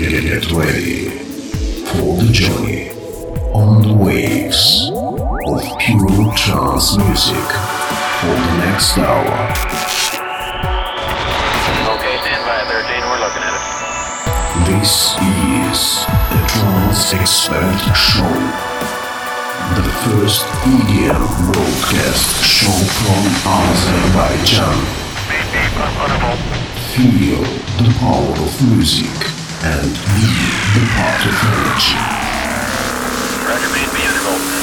Get ready for the journey on the waves of pure trance music for the next hour. Okay, stand by 13, we're looking at it. This is the Trance Expert Show, the first EDM broadcast show from Azerbaijan. Feel the power of music and the part of. Roger, main musical.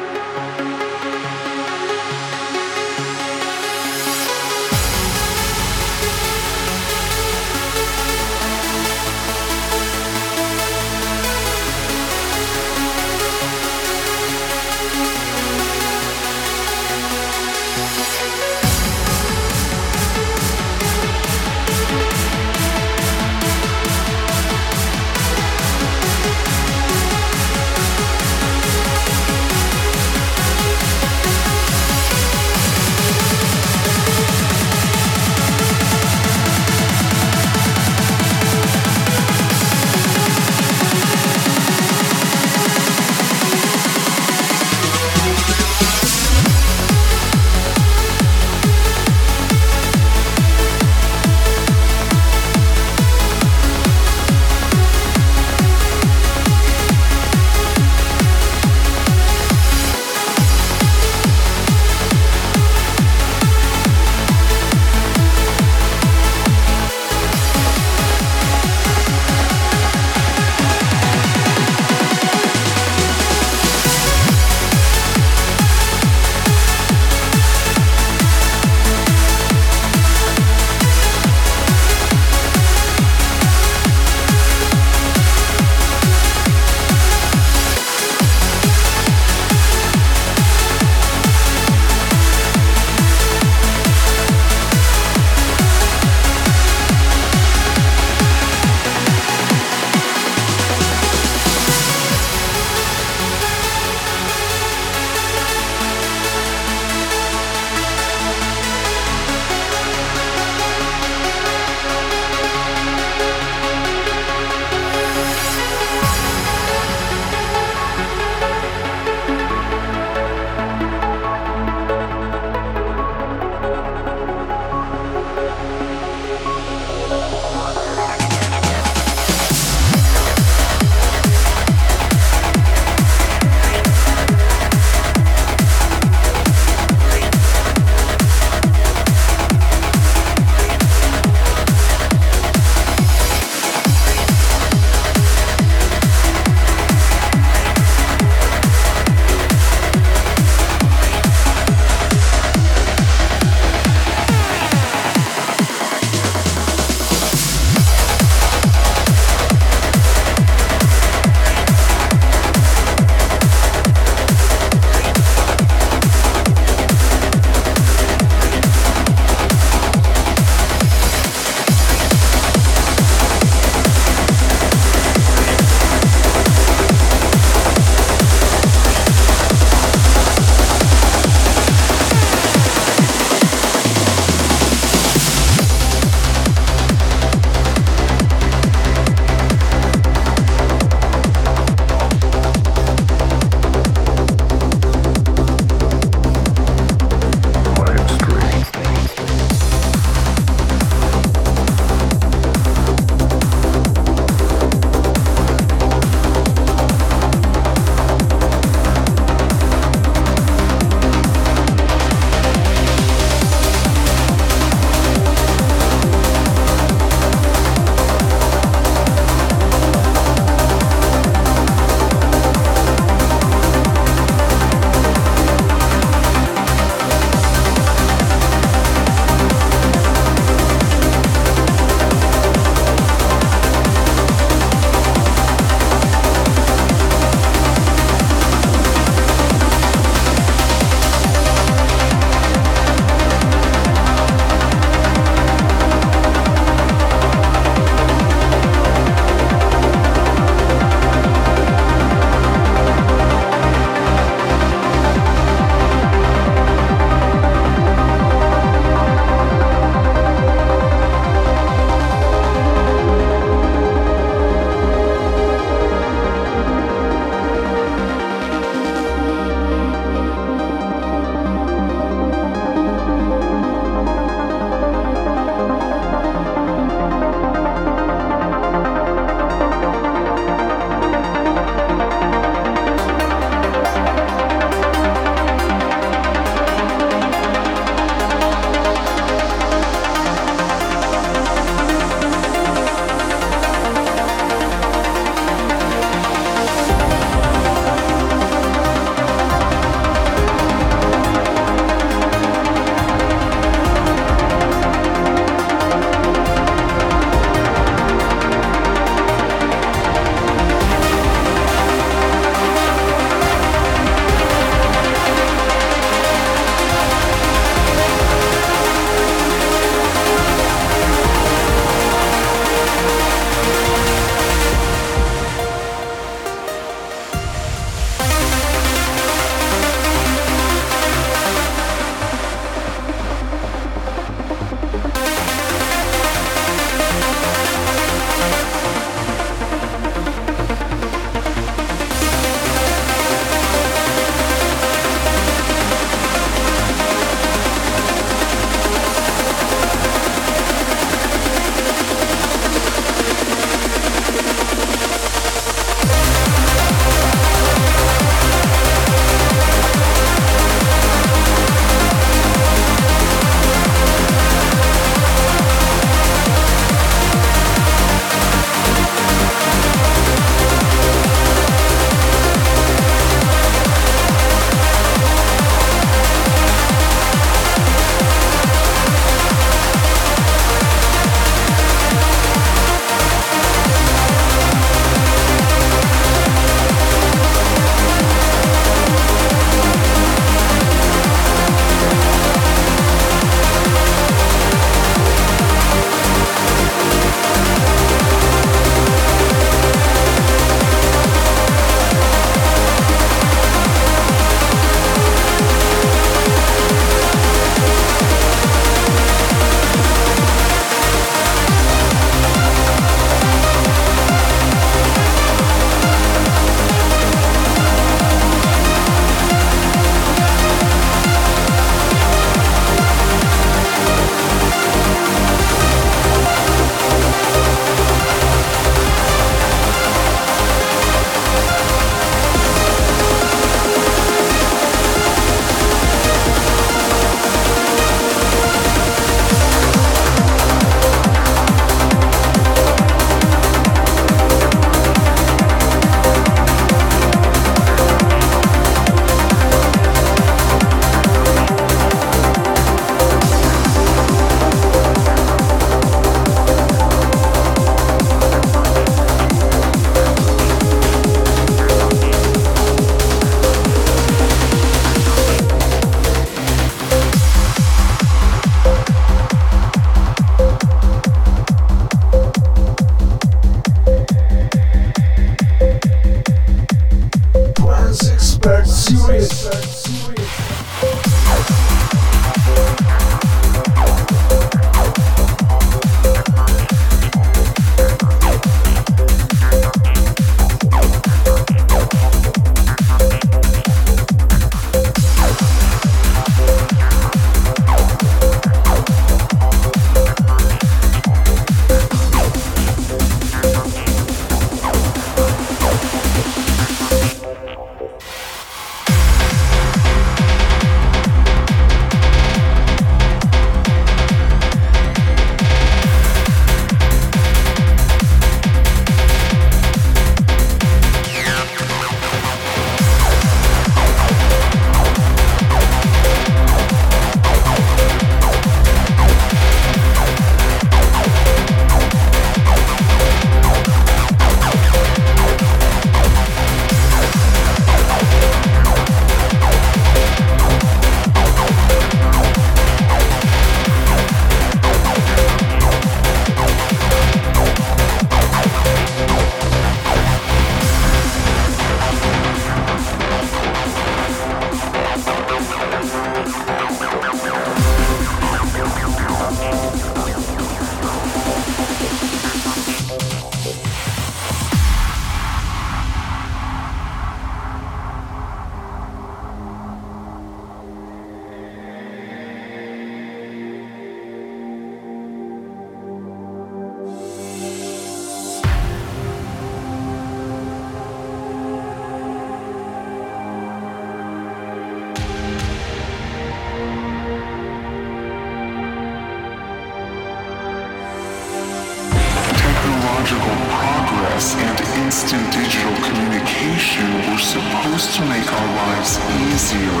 instant digital communication were supposed to make our lives easier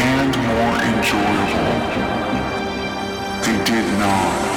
and more enjoyable. They did not.